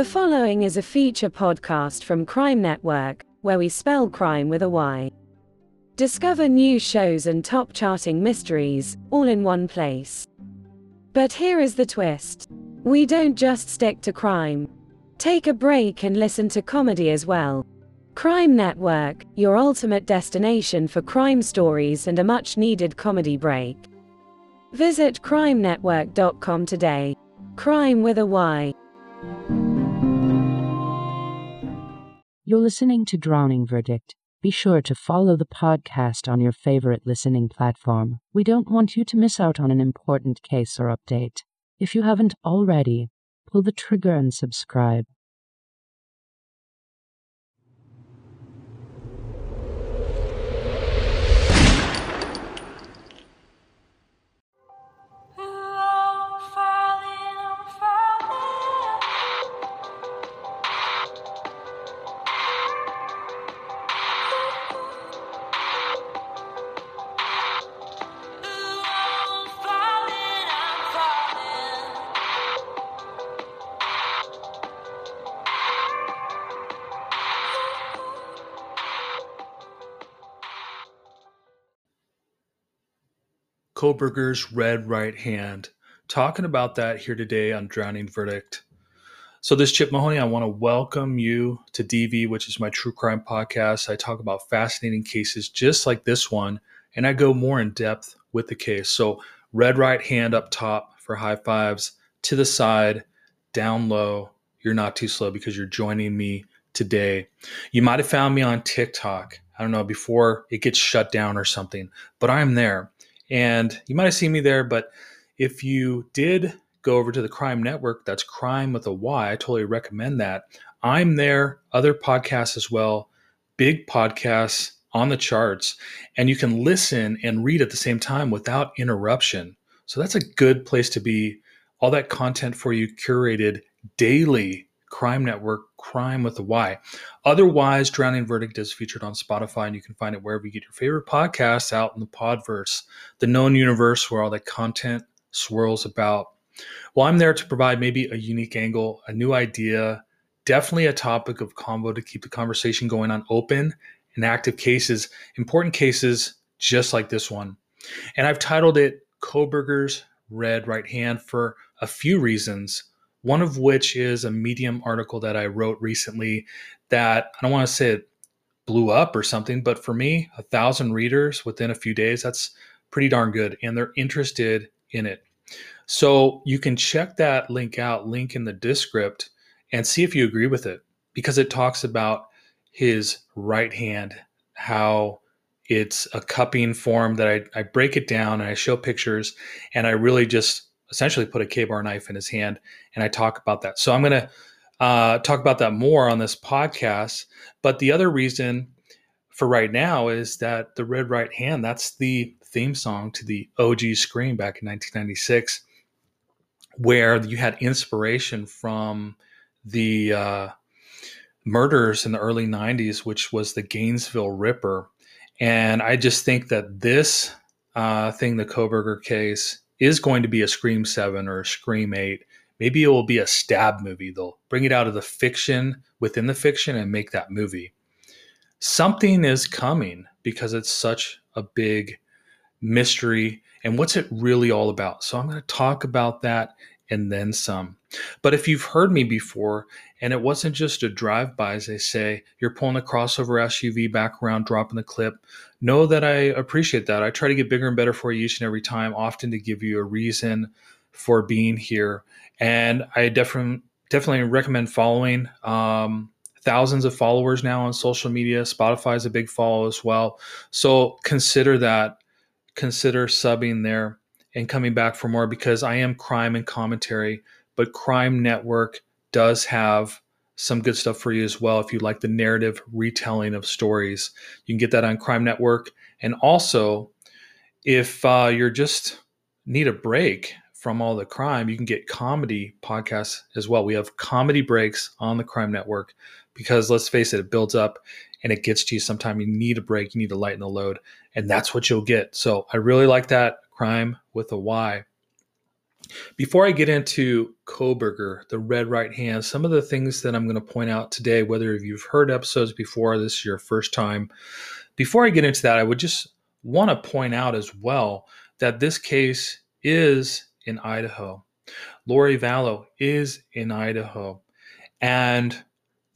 The following is a feature podcast from Cryme Network, where we spell crime with a Y. Discover new shows and top charting mysteries, all in one place. But here is the twist we don't just stick to crime. Take a break and listen to comedy as well. Cryme Network, your ultimate destination for crime stories and a much needed comedy break. Visit crymenetwork.com today. Crime with a Y. You're listening to Drowning Verdict. Be sure to follow the podcast on your favorite listening platform. We don't want you to miss out on an important case or update. If you haven't already, pull the trigger and subscribe. Kohberger's Red Right Hand. Talking about that here today on Drowning Verdict. So, this Chip Mahoney, I want to welcome you to DV, which is my true crime podcast. I talk about fascinating cases just like this one, and I go more in depth with the case. So, red right hand up top for high fives, to the side, down low. You're not too slow because you're joining me today. You might have found me on TikTok. I don't know, before it gets shut down or something, but I'm there. And you might have seen me there, but if you did go over to the Cryme Network, that's crime with a Y, I totally recommend that. I'm there, other podcasts as well, big podcasts on the charts, and you can listen and read at the same time without interruption. So that's a good place to be. All that content for you curated daily Cryme Network, Crime with a Y. Otherwise, Drowning Verdict is featured on Spotify, and you can find it wherever you get your favorite podcasts out in the podverse, the known universe where all that content swirls about. Well, I'm there to provide maybe a unique angle, a new idea, definitely a topic of convo to keep the conversation going on open and active cases, important cases just like this one. And I've titled it Kohberger's Red Right Hand for a few reasons one of which is a Medium article that I wrote recently that I don't want to say it blew up or something, but for me, a thousand readers within a few days, that's pretty darn good. And they're interested in it. So you can check that link out, link in the descript, and see if you agree with it because it talks about his right hand, how it's a cupping form that I, I break it down and I show pictures and I really just essentially put a Ka-Bar knife in his hand, and I talk about that. So I'm going to uh, talk about that more on this podcast. But the other reason for right now is that the Red Right Hand, that's the theme song to the OG Scream back in 1996, where you had inspiration from the uh, murders in the early 90s, which was the Gainesville Ripper. And I just think that this uh, thing, the Kohberger case, is going to be a Scream 7 or a Scream 8. Maybe it will be a stab movie. They'll bring it out of the fiction within the fiction and make that movie. Something is coming because it's such a big mystery. And what's it really all about? So I'm going to talk about that and then some. But if you've heard me before, and it wasn't just a drive by, as they say, you're pulling a crossover SUV back around, dropping the clip, know that I appreciate that. I try to get bigger and better for you each and every time, often to give you a reason for being here. And I definitely definitely recommend following. Um, thousands of followers now on social media. Spotify is a big follow as well. So consider that. Consider subbing there and coming back for more because I am crime and commentary, but Cryme Network does have some good stuff for you as well if you like the narrative retelling of stories. You can get that on Cryme Network. And also, if uh, you're just need a break from all the crime, you can get comedy podcasts as well. We have comedy breaks on the Cryme Network because let's face it, it builds up and it gets to you sometime. You need a break, you need to lighten the load, and that's what you'll get. So I really like that crime with a Y. Before I get into Kohberger, the red right hand, some of the things that I'm going to point out today, whether you've heard episodes before, this is your first time, before I get into that, I would just want to point out as well that this case is in Idaho. Lori Vallow is in Idaho. And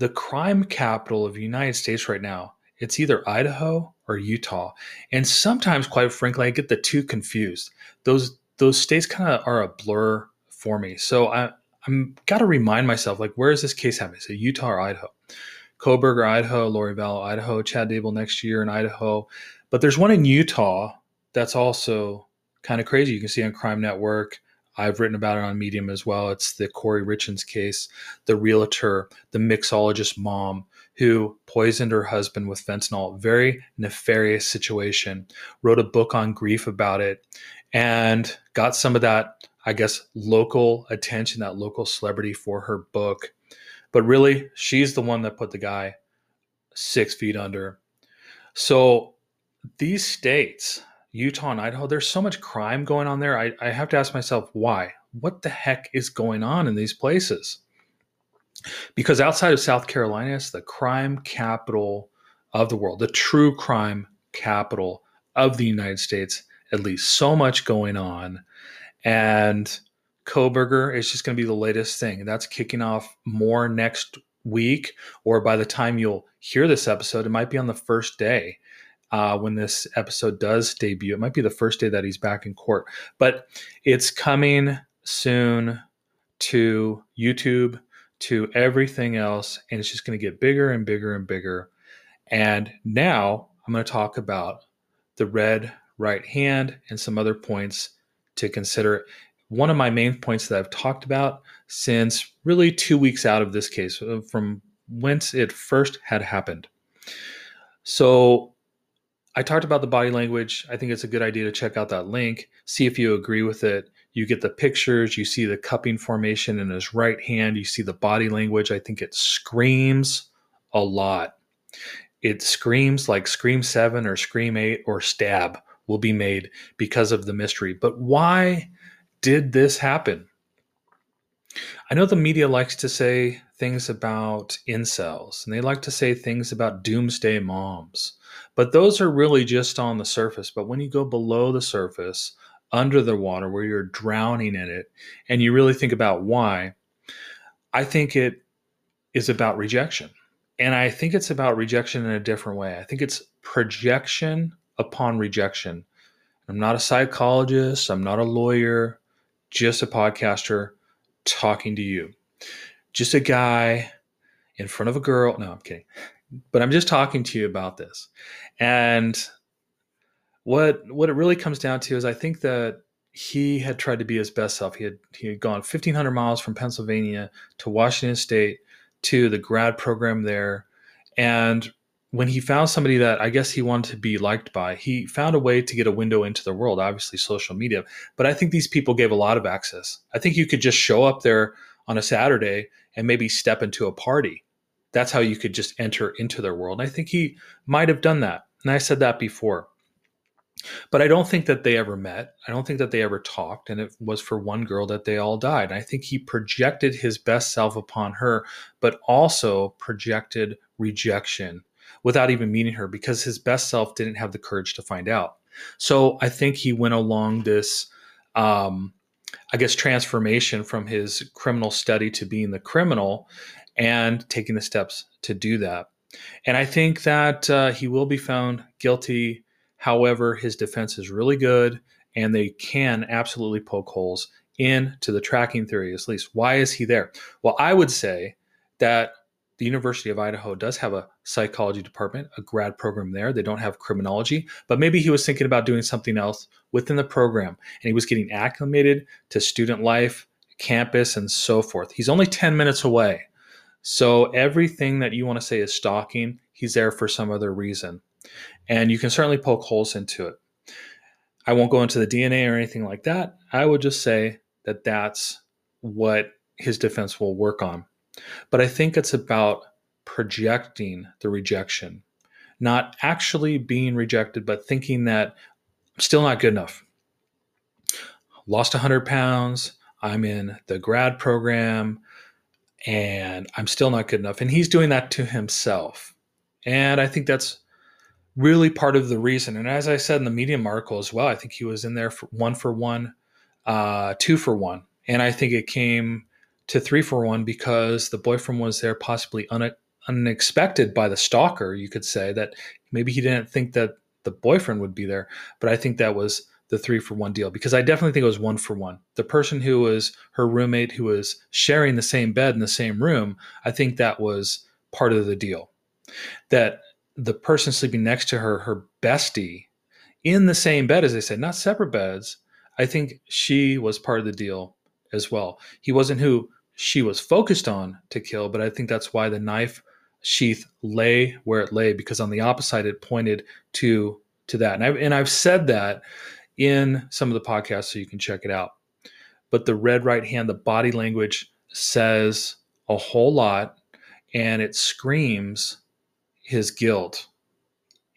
the crime capital of the United States right now, it's either Idaho or Utah. And sometimes, quite frankly, I get the two confused. Those those states kind of are a blur for me. So I I'm got to remind myself, like, where is this case happening? Is it Utah or Idaho? Kohberger, Idaho, Lori Vallow, Idaho, Chad Daybell next year in Idaho. But there's one in Utah that's also kind of crazy. You can see on Cryme Network. I've written about it on Medium as well. It's the Kouri Richins case, the realtor, the mixologist mom who poisoned her husband with fentanyl. Very nefarious situation. Wrote a book on grief about it and got some of that, I guess, local attention, that local celebrity for her book. But really, she's the one that put the guy six feet under. So these states, Utah and Idaho, there's so much crime going on there. I, I have to ask myself why. What the heck is going on in these places? Because outside of South Carolina, it's the crime capital of the world, the true crime capital of the United States, at least. So much going on. And Kohberger is just going to be the latest thing. That's kicking off more next week, or by the time you'll hear this episode, it might be on the first day uh, when this episode does debut. It might be the first day that he's back in court, but it's coming soon to YouTube, to everything else, and it's just going to get bigger and bigger and bigger. And now I'm going to talk about the red right hand and some other points to consider one of my main points that I've talked about since really two weeks out of this case, uh, from whence it first had happened. So I talked about the body language. I think it's a good idea to check out that link, see if you agree with it. You get the pictures, you see the cupping formation in his right hand, you see the body language. I think it screams a lot. It screams like Scream 7 or Scream 8 or Stab will be made because of the mystery. But why did this happen? I know the media likes to say things about incels and they like to say things about doomsday moms, but those are really just on the surface. But when you go below the surface, under the water, where you're drowning in it, and you really think about why, I think it is about rejection. And I think it's about rejection in a different way. I think it's projection upon rejection. I'm not a psychologist, I'm not a lawyer, just a podcaster talking to you. Just a guy in front of a girl. No, I'm kidding. But I'm just talking to you about this. And what what it really comes down to is I think that he had tried to be his best self. He had he had gone 1500 miles from Pennsylvania to Washington state to the grad program there and when he found somebody that I guess he wanted to be liked by, he found a way to get a window into the world, obviously social media. But I think these people gave a lot of access. I think you could just show up there on a Saturday and maybe step into a party. That's how you could just enter into their world. And I think he might have done that. And I said that before. But I don't think that they ever met. I don't think that they ever talked. And it was for one girl that they all died. And I think he projected his best self upon her, but also projected rejection without even meeting her because his best self didn't have the courage to find out. So I think he went along this, um, I guess, transformation from his criminal study to being the criminal and taking the steps to do that. And I think that uh, he will be found guilty. However, his defense is really good and they can absolutely poke holes into the tracking theory, at least. Why is he there? Well, I would say that the University of Idaho does have a psychology department, a grad program there. They don't have criminology, but maybe he was thinking about doing something else within the program and he was getting acclimated to student life, campus, and so forth. He's only 10 minutes away. So everything that you want to say is stalking, he's there for some other reason. And you can certainly poke holes into it. I won't go into the DNA or anything like that. I would just say that that's what his defense will work on. But I think it's about projecting the rejection, not actually being rejected, but thinking that I'm still not good enough. Lost 100 pounds. I'm in the grad program and I'm still not good enough. And he's doing that to himself. And I think that's really part of the reason. And as I said in the Medium article as well, I think he was in there for one for one, uh, two for one. And I think it came to three for one because the boyfriend was there possibly un- unexpected by the stalker, you could say, that maybe he didn't think that the boyfriend would be there. But I think that was the three for one deal because I definitely think it was one for one. The person who was her roommate who was sharing the same bed in the same room, I think that was part of the deal. That the person sleeping next to her, her bestie, in the same bed, as they said, not separate beds, I think she was part of the deal as well. He wasn't who she was focused on to kill, but I think that's why the knife sheath lay where it lay because on the opposite side it pointed to to that. And I've, and I've said that in some of the podcasts so you can check it out. But the red right hand, the body language says a whole lot and it screams his guilt.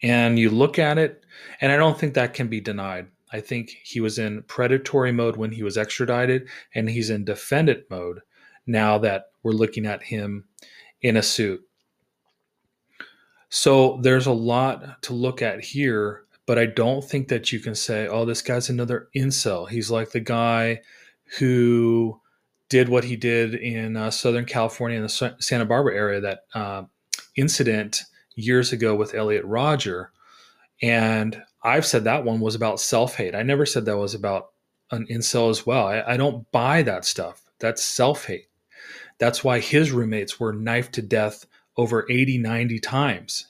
And you look at it, and I don't think that can be denied. I think he was in predatory mode when he was extradited, and he's in defendant mode now that we're looking at him in a suit. So there's a lot to look at here, but I don't think that you can say, oh, this guy's another incel. He's like the guy who did what he did in uh, Southern California in the Santa Barbara area, that uh, incident years ago with Elliot Rodger. And I've said that one was about self hate. I never said that was about an incel as well. I, I don't buy that stuff. That's self hate. That's why his roommates were knifed to death over 80, 90 times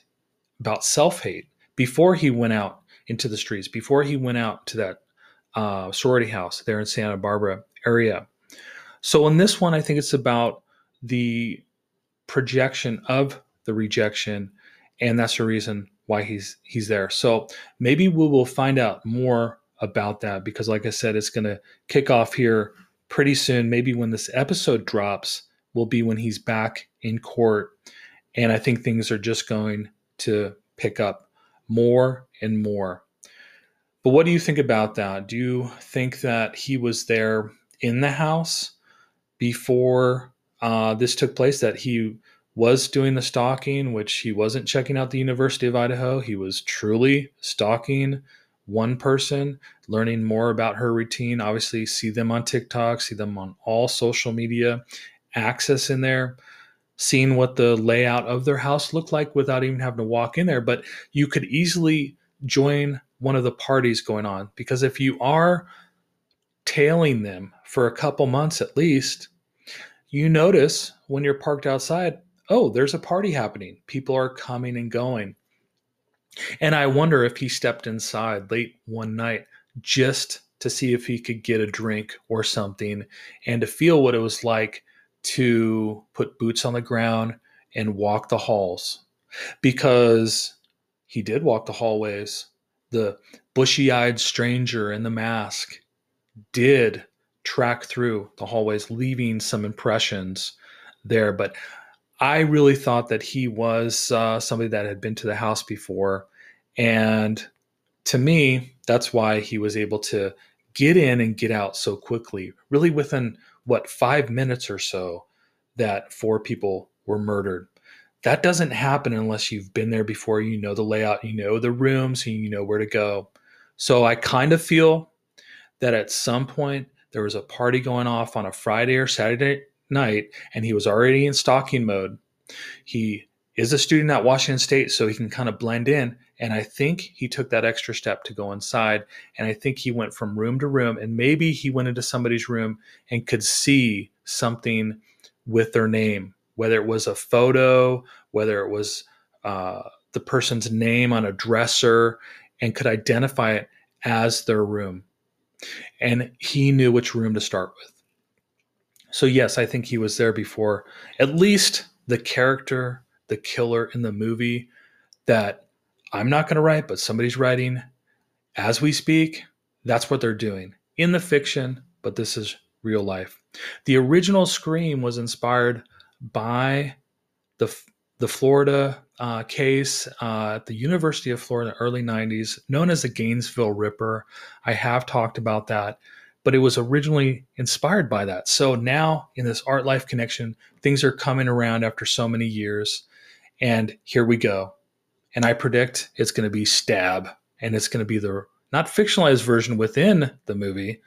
about self hate before he went out into the streets, before he went out to that uh, sorority house there in Santa Barbara area. So in this one, I think it's about the projection of the rejection and that's the reason why he's he's there. So maybe we will find out more about that because, like I said, it's going to kick off here pretty soon. Maybe when this episode drops, will be when he's back in court, and I think things are just going to pick up more and more. But what do you think about that? Do you think that he was there in the house before uh, this took place? That he was doing the stalking, which he wasn't checking out the University of Idaho. He was truly stalking one person, learning more about her routine. Obviously, see them on TikTok, see them on all social media, access in there, seeing what the layout of their house looked like without even having to walk in there. But you could easily join one of the parties going on because if you are tailing them for a couple months at least, you notice when you're parked outside, oh, there's a party happening. People are coming and going. And I wonder if he stepped inside late one night just to see if he could get a drink or something and to feel what it was like to put boots on the ground and walk the halls because he did walk the hallways. The bushy eyed stranger in the mask did track through the hallways, leaving some impressions there. But I really thought that he was uh, somebody that had been to the house before. And to me, that's why he was able to get in and get out so quickly. Really, within what, five minutes or so, that four people were murdered. That doesn't happen unless you've been there before, you know the layout, you know the rooms, and you know where to go. So I kind of feel that at some point there was a party going off on a Friday or Saturday night and he was already in stalking mode. He is a student at Washington State, so he can kind of blend in. And I think he took that extra step to go inside. And I think he went from room to room, and maybe he went into somebody's room and could see something with their name, whether it was a photo, whether it was uh, the person's name on a dresser, and could identify it as their room. And he knew which room to start with. So yes, I think he was there before. At least the character, the killer in the movie that I'm not going to write, but somebody's writing as we speak. That's what they're doing in the fiction, but this is real life. The original Scream was inspired by the the Florida uh, case uh, at the University of Florida early 90s, known as the Gainesville Ripper. I have talked about that but it was originally inspired by that. So now in this art life connection, things are coming around after so many years. And here we go. And I predict it's going to be Stab, and it's going to be the not fictionalized version within the movie,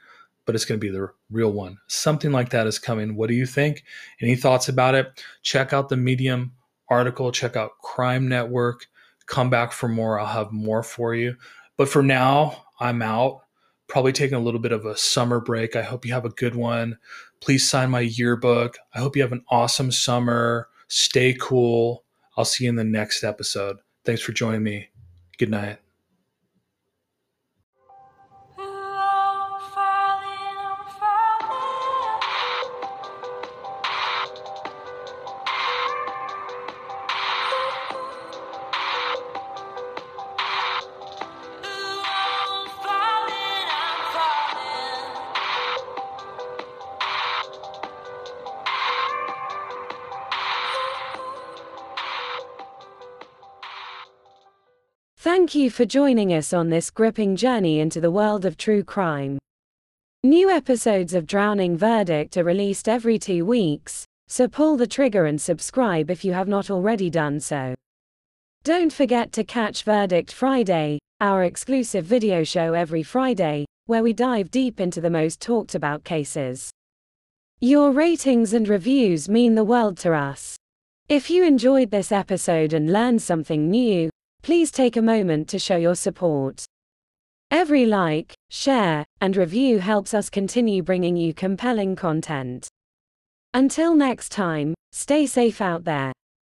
but it's going to be the real one. Something like that is coming. What do you think? Any thoughts about it? Check out the Medium article, check out Cryme Network. Come back for more. I'll have more for you. But for now, I'm out. Probably taking a little bit of a summer break. I hope you have a good one. Please sign my yearbook. I hope you have an awesome summer. Stay cool. I'll see you in the next episode. Thanks for joining me. Good night. Thank you for joining us on this gripping journey into the world of true crime. New episodes of Drowning Verdict are released every two weeks, so pull the trigger and subscribe if you have not already done so. Don't forget to catch Verdict Friday, our exclusive video show every Friday, where we dive deep into the most talked about cases. Your ratings and reviews mean the world to us. If you enjoyed this episode and learned something new, please take a moment to show your support. Every like, share, and review helps us continue bringing you compelling content. Until next time, stay safe out there.